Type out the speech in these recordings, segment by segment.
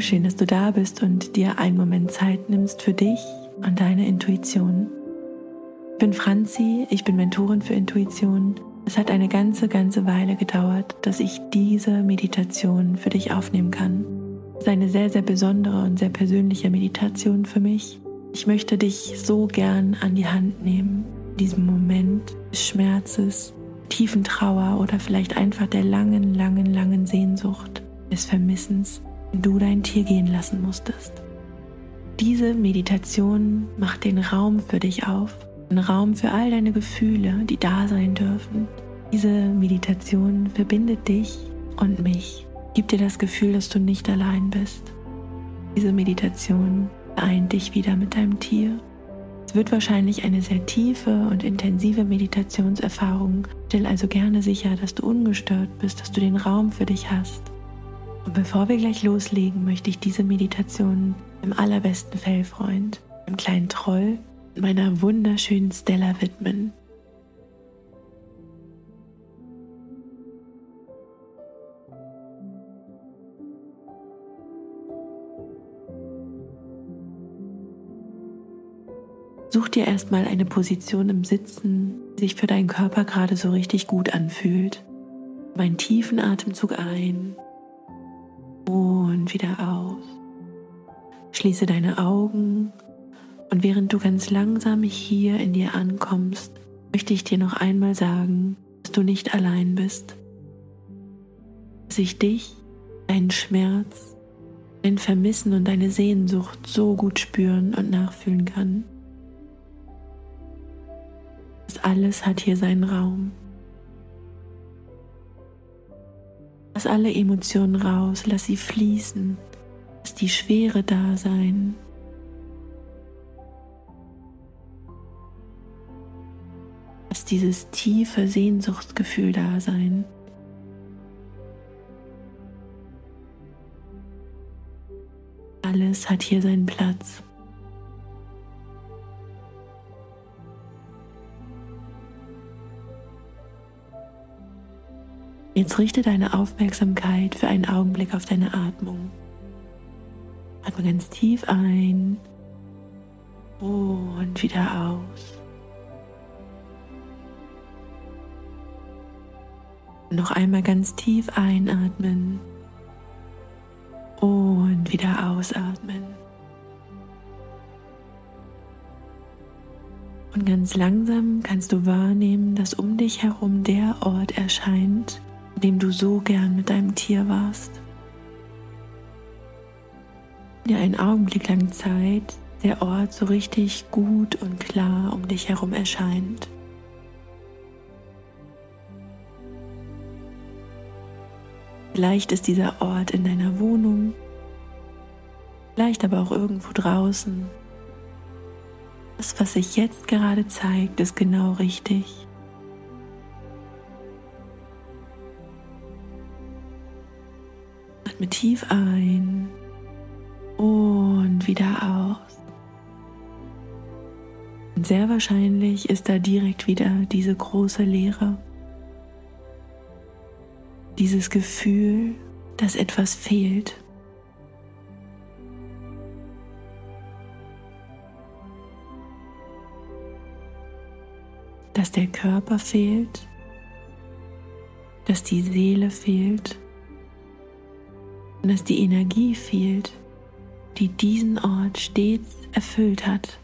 Schön, dass du da bist und dir einen Moment Zeit nimmst für dich und deine Intuition. Ich bin Franzi, ich bin Mentorin für Intuition. Es hat eine ganze, ganze Weile gedauert, dass ich diese Meditation für dich aufnehmen kann. Es ist eine sehr, sehr besondere und sehr persönliche Meditation für mich. Ich möchte dich so gern an die Hand nehmen, in diesem Moment des Schmerzes, tiefen Trauer oder vielleicht einfach der langen, langen, langen Sehnsucht des Vermissens du dein Tier gehen lassen musstest. Diese Meditation macht den Raum für dich auf, den Raum für all deine Gefühle, die da sein dürfen. Diese Meditation verbindet dich und mich, gibt dir das Gefühl, dass du nicht allein bist. Diese Meditation vereint dich wieder mit deinem Tier. Es wird wahrscheinlich eine sehr tiefe und intensive Meditationserfahrung. Stell also gerne sicher, dass du ungestört bist, dass du den Raum für dich hast. Und bevor wir gleich loslegen, möchte ich diese Meditation im allerbesten Fellfreund, dem kleinen Troll, meiner wunderschönen Stella widmen. Such dir erstmal eine Position im Sitzen, die sich für deinen Körper gerade so richtig gut anfühlt. Mein tiefen Atemzug ein und wieder aus. Schließe deine Augen und während du ganz langsam hier in dir ankommst, möchte ich dir noch einmal sagen, dass du nicht allein bist. Dass ich dich, deinen Schmerz, dein Vermissen und deine Sehnsucht so gut spüren und nachfühlen kann. Das alles hat hier seinen Raum. Lass alle Emotionen raus, lass sie fließen, lass die Schwere da sein. Lass dieses tiefe Sehnsuchtsgefühl da sein. Alles hat hier seinen Platz. Jetzt richte deine Aufmerksamkeit für einen Augenblick auf deine Atmung. Atme ganz tief ein und wieder aus. Noch einmal ganz tief einatmen und wieder ausatmen. Und ganz langsam kannst du wahrnehmen, dass um dich herum der Ort erscheint, in dem du so gern mit deinem Tier warst. Dir einen Augenblick lang Zeit, der Ort so richtig gut und klar um dich herum erscheint. Vielleicht ist dieser Ort in deiner Wohnung, vielleicht aber auch irgendwo draußen. Das, was sich jetzt gerade zeigt, ist genau richtig. Atme tief ein und wieder aus. Und sehr wahrscheinlich ist da direkt wieder diese große Leere. Dieses Gefühl, dass etwas fehlt. Dass der Körper fehlt, dass die Seele fehlt und dass die Energie fehlt, die diesen Ort stets erfüllt hat.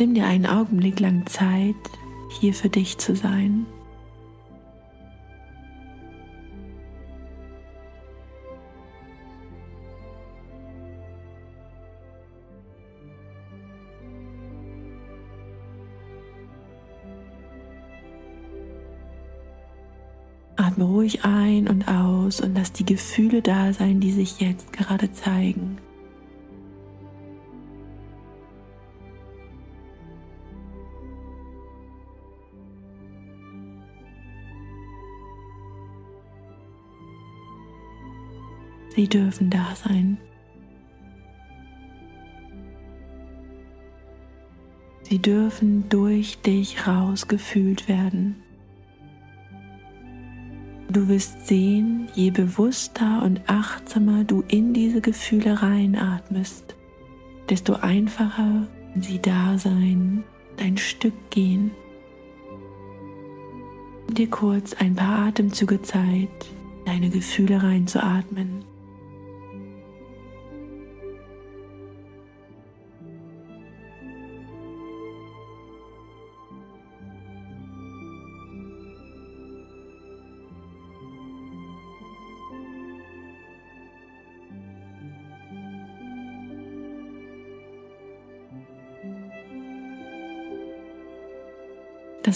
Nimm dir einen Augenblick lang Zeit, hier für dich zu sein. Atme ruhig ein und aus und lass die Gefühle da sein, die sich jetzt gerade zeigen. Sie dürfen da sein. Sie dürfen durch dich rausgefühlt werden. Du wirst sehen, je bewusster und achtsamer du in diese Gefühle reinatmest, desto einfacher sie da sein, dein Stück gehen. Dir kurz ein paar Atemzüge Zeit, deine Gefühle reinzuatmen.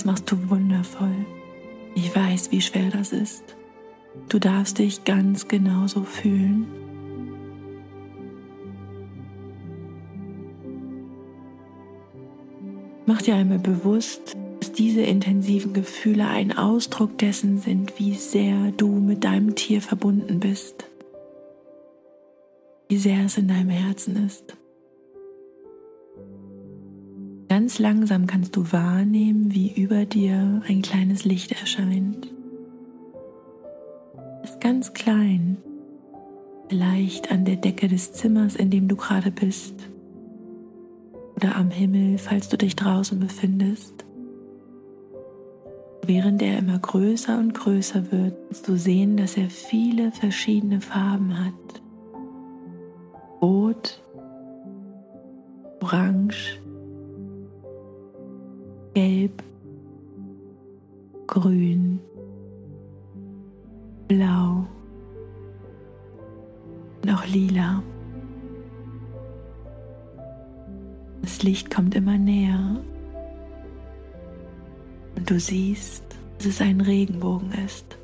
Das machst du wundervoll. Ich weiß, wie schwer das ist. Du darfst dich ganz genauso fühlen. Mach dir einmal bewusst, dass diese intensiven Gefühle ein Ausdruck dessen sind, wie sehr du mit deinem Tier verbunden bist, wie sehr es in deinem Herzen ist. Ganz langsam kannst du wahrnehmen, wie über dir ein kleines Licht erscheint. Es ist ganz klein, vielleicht an der Decke des Zimmers, in dem du gerade bist, oder am Himmel, falls du dich draußen befindest. Während er immer größer und größer wird, kannst du sehen, dass er viele verschiedene Farben hat. Rot, Orange, Gelb, Grün, Blau auch Lila. Das Licht kommt immer näher und du siehst, dass es ein Regenbogen ist.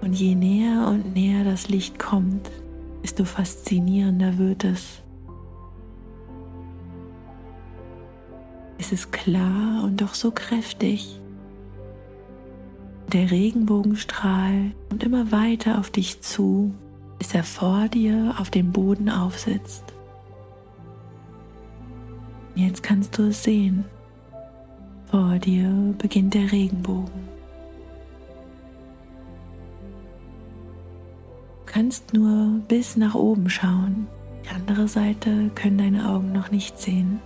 Und je näher und näher das Licht kommt, desto faszinierender wird es. Es ist klar und doch so kräftig. Der Regenbogenstrahl kommt immer weiter auf dich zu, bis er vor dir auf dem Boden aufsitzt. Jetzt kannst du es sehen. Vor dir beginnt der Regenbogen. Du kannst nur bis nach oben schauen. Die andere Seite können deine Augen noch nicht sehen.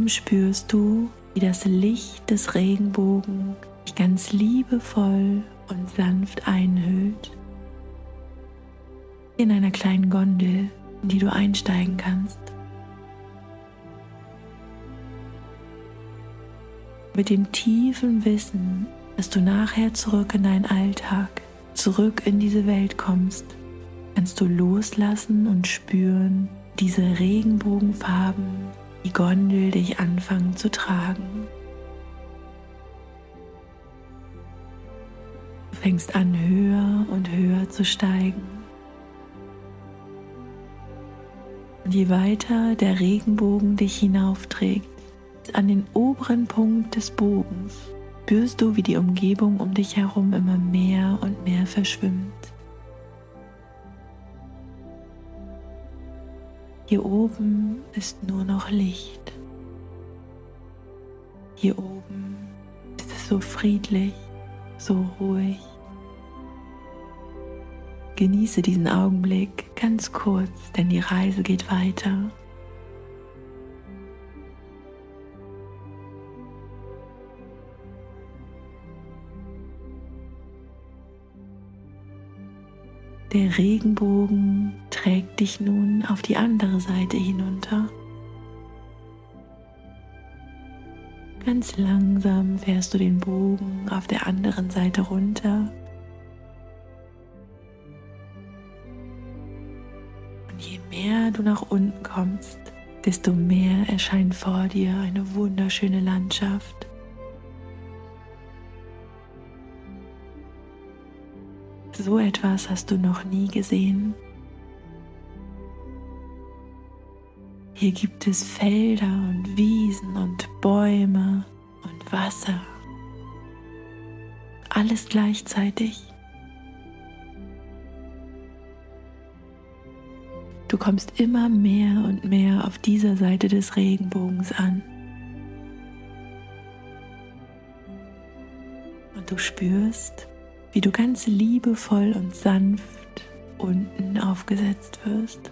Langsam spürst du, wie das Licht des Regenbogen dich ganz liebevoll und sanft einhüllt. In einer kleinen Gondel, in die du einsteigen kannst. Mit dem tiefen Wissen, dass du nachher zurück in deinen Alltag, zurück in diese Welt kommst, kannst du loslassen und spüren, diese Regenbogenfarben die Gondel dich anfangen zu tragen. Du fängst an höher und höher zu steigen. Und je weiter der Regenbogen dich hinaufträgt, an den oberen Punkt des Bogens, spürst du, wie die Umgebung um dich herum immer mehr und mehr verschwimmt. Hier oben ist nur noch Licht. Hier oben ist es so friedlich, so ruhig. Genieße diesen Augenblick ganz kurz, denn die Reise geht weiter. Der Regenbogen trägt dich nun auf die andere Seite hinunter. Ganz langsam fährst du den Bogen auf der anderen Seite runter. Und je mehr du nach unten kommst, desto mehr erscheint vor dir eine wunderschöne Landschaft. So etwas hast du noch nie gesehen. Hier gibt es Felder und Wiesen und Bäume und Wasser. Alles gleichzeitig. Du kommst immer mehr und mehr auf dieser Seite des Regenbogens an. Und du spürst, wie du ganz liebevoll und sanft unten aufgesetzt wirst.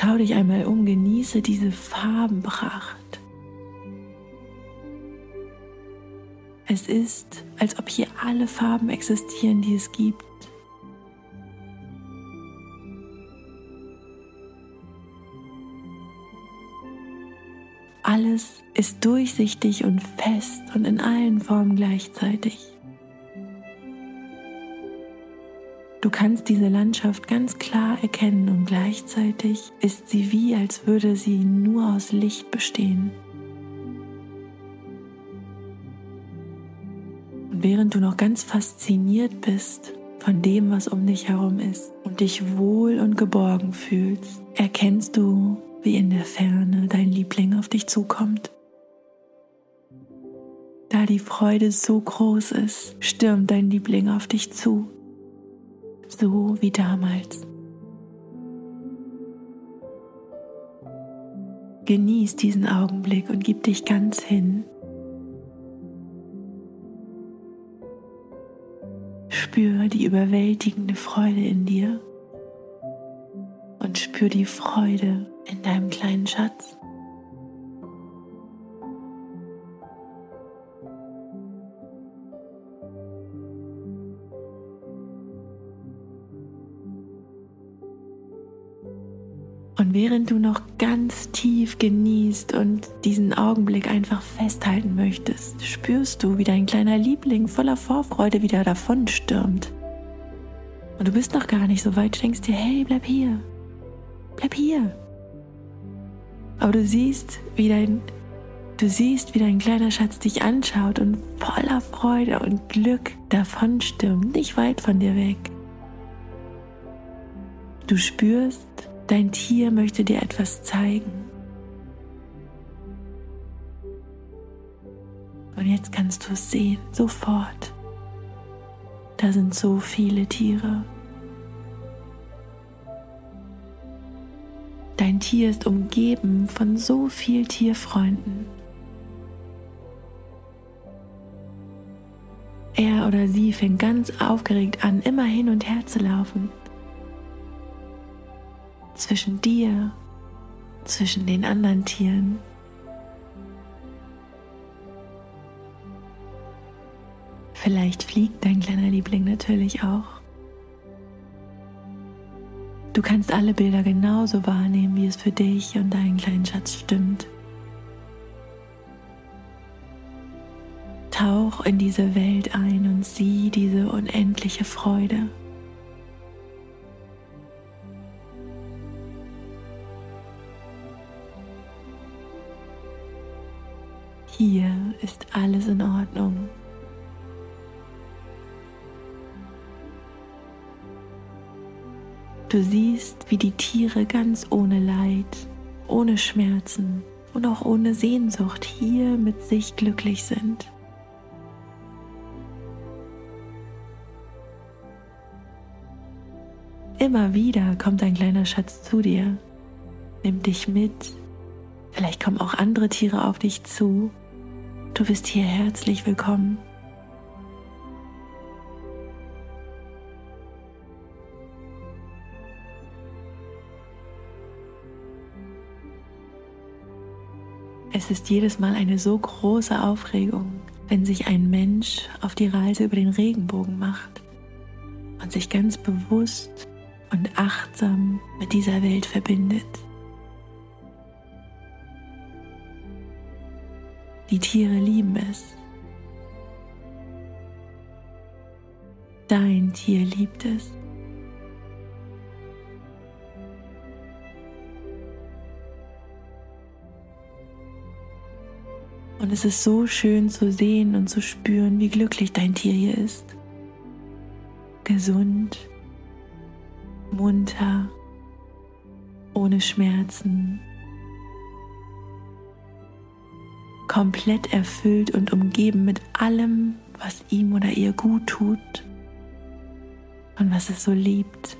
Schau dich einmal um, genieße diese Farbenpracht. Es ist, als ob hier alle Farben existieren, die es gibt. Alles ist durchsichtig und fest und in allen Formen gleichzeitig. Du kannst diese Landschaft ganz klar erkennen und gleichzeitig ist sie wie, als würde sie nur aus Licht bestehen. Und während du noch ganz fasziniert bist von dem, was um dich herum ist und dich wohl und geborgen fühlst, erkennst du, wie in der Ferne dein Liebling auf dich zukommt. Da die Freude so groß ist, stürmt dein Liebling auf dich zu, so wie damals. Genieß diesen Augenblick und gib dich ganz hin Spür die überwältigende Freude in dir und spür die Freude in deinem kleinen Schatz. Und während du noch ganz tief genießt und diesen Augenblick einfach festhalten möchtest, spürst du, wie dein kleiner Liebling voller Vorfreude wieder davonstürmt. Und du bist noch gar nicht so weit, denkst dir, hey, bleib hier, bleib hier. Aber du siehst, wie dein, du siehst, wie dein kleiner Schatz dich anschaut und voller Freude und Glück davonstürmt, nicht weit von dir weg. Du spürst, Dein Tier möchte dir etwas zeigen. Und jetzt kannst du es sehen, sofort. Da sind so viele Tiere. Dein Tier ist umgeben von so vielen Tierfreunden. Er oder sie fängt ganz aufgeregt an, immer hin und her zu laufen zwischen dir, zwischen den anderen Tieren. Vielleicht fliegt dein kleiner Liebling natürlich auch. Du kannst alle Bilder genauso wahrnehmen, wie es für dich und deinen kleinen Schatz stimmt. Tauch in diese Welt ein und sieh diese unendliche Freude. Ist alles in Ordnung. Du siehst, wie die Tiere ganz ohne Leid, ohne Schmerzen und auch ohne Sehnsucht hier mit sich glücklich sind. Immer wieder kommt ein kleiner Schatz zu dir, nimmt dich mit, vielleicht kommen auch andere Tiere auf dich zu Du bist hier herzlich willkommen. Es ist jedes Mal eine so große Aufregung, wenn sich ein Mensch auf die Reise über den Regenbogen macht und sich ganz bewusst und achtsam mit dieser Welt verbindet. Die Tiere lieben es. Dein Tier liebt es. Und es ist so schön zu sehen und zu spüren, wie glücklich dein Tier hier ist. Gesund, munter, ohne Schmerzen, komplett erfüllt und umgeben mit allem, was ihm oder ihr gut tut. und was es so liebt.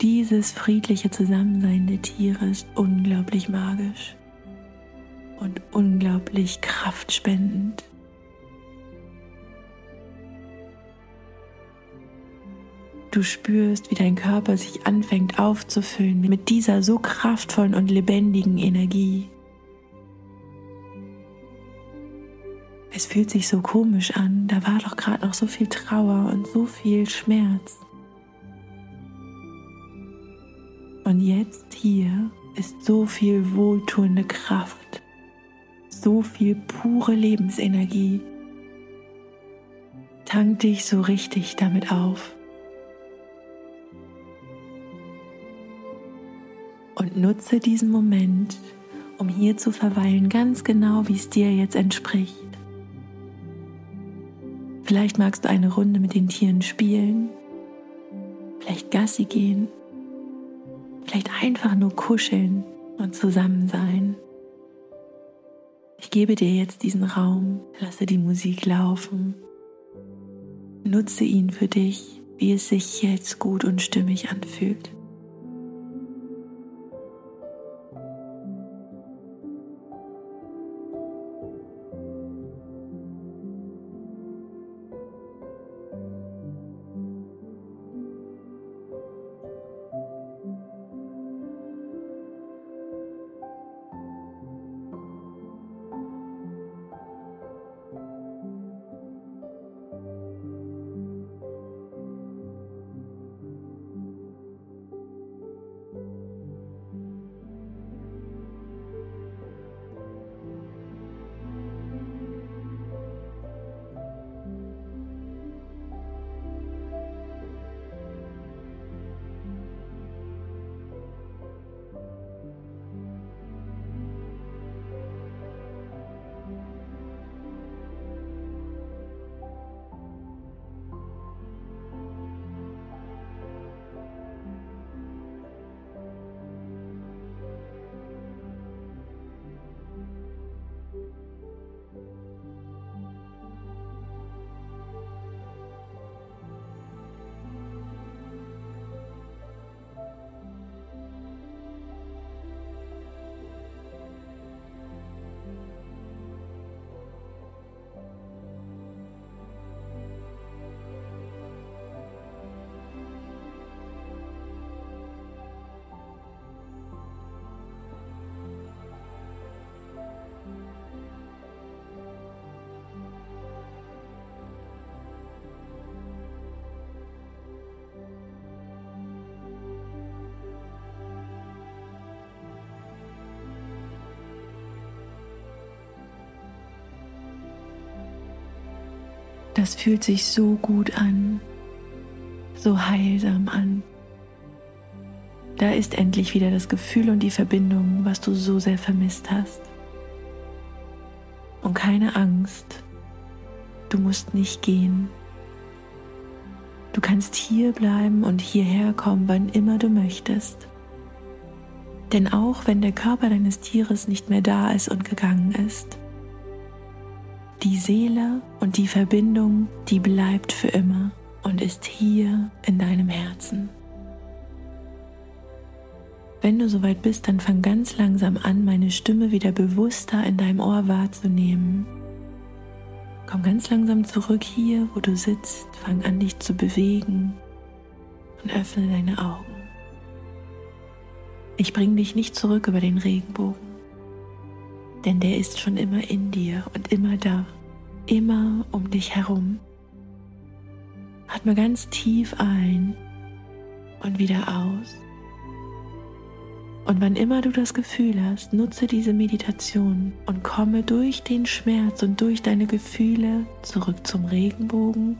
Dieses friedliche Zusammensein der Tiere ist unglaublich magisch und unglaublich kraftspendend. Du spürst, wie dein Körper sich anfängt aufzufüllen mit dieser so kraftvollen und lebendigen Energie. Es fühlt sich so komisch an, da war doch gerade noch so viel Trauer und so viel Schmerz. Und jetzt hier ist so viel wohltuende Kraft, so viel pure Lebensenergie. Tank dich so richtig damit auf. Und nutze diesen Moment, um hier zu verweilen, ganz genau, wie es dir jetzt entspricht. Vielleicht magst du eine Runde mit den Tieren spielen, vielleicht Gassi gehen, vielleicht einfach nur kuscheln und zusammen sein. Ich gebe dir jetzt diesen Raum, lasse die Musik laufen, nutze ihn für dich, wie es sich jetzt gut und stimmig anfühlt. Das fühlt sich so gut an, so heilsam an. Da ist endlich wieder das Gefühl und die Verbindung, was du so sehr vermisst hast. Und keine Angst, du musst nicht gehen. Du kannst hier bleiben und hierher kommen, wann immer du möchtest. Denn auch wenn der Körper deines Tieres nicht mehr da ist und gegangen ist, die Seele und die Verbindung, die bleibt für immer und ist hier in deinem Herzen. Wenn du soweit bist, dann fang ganz langsam an, meine Stimme wieder bewusster in deinem Ohr wahrzunehmen. Komm ganz langsam zurück hier, wo du sitzt, fang an dich zu bewegen und öffne deine Augen. Ich bringe dich nicht zurück über den Regenbogen denn der ist schon immer in dir und immer da, immer um dich herum. Atme ganz tief ein und wieder aus. Und wann immer du das Gefühl hast, nutze diese Meditation und komme durch den Schmerz und durch deine Gefühle zurück zum Regenbogen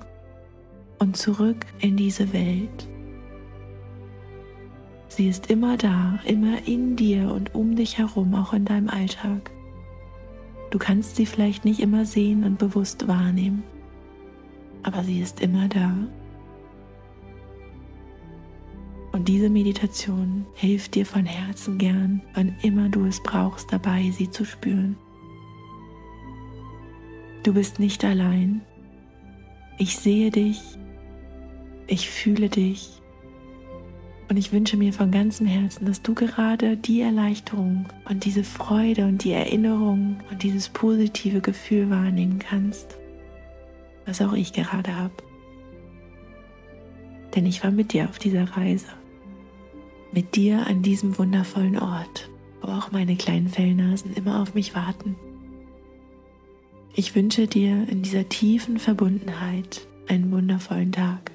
und zurück in diese Welt. Sie ist immer da, immer in dir und um dich herum, auch in deinem Alltag. Du kannst sie vielleicht nicht immer sehen und bewusst wahrnehmen, aber sie ist immer da. Und diese Meditation hilft dir von Herzen gern, wann immer du es brauchst, dabei sie zu spüren. Du bist nicht allein. Ich sehe dich, ich fühle dich und ich wünsche mir von ganzem Herzen, dass du gerade die Erleichterung und diese Freude und die Erinnerung und dieses positive Gefühl wahrnehmen kannst, was auch ich gerade habe. Denn ich war mit dir auf dieser Reise. Mit dir an diesem wundervollen Ort, wo auch meine kleinen Fellnasen immer auf mich warten. Ich wünsche dir in dieser tiefen Verbundenheit einen wundervollen Tag.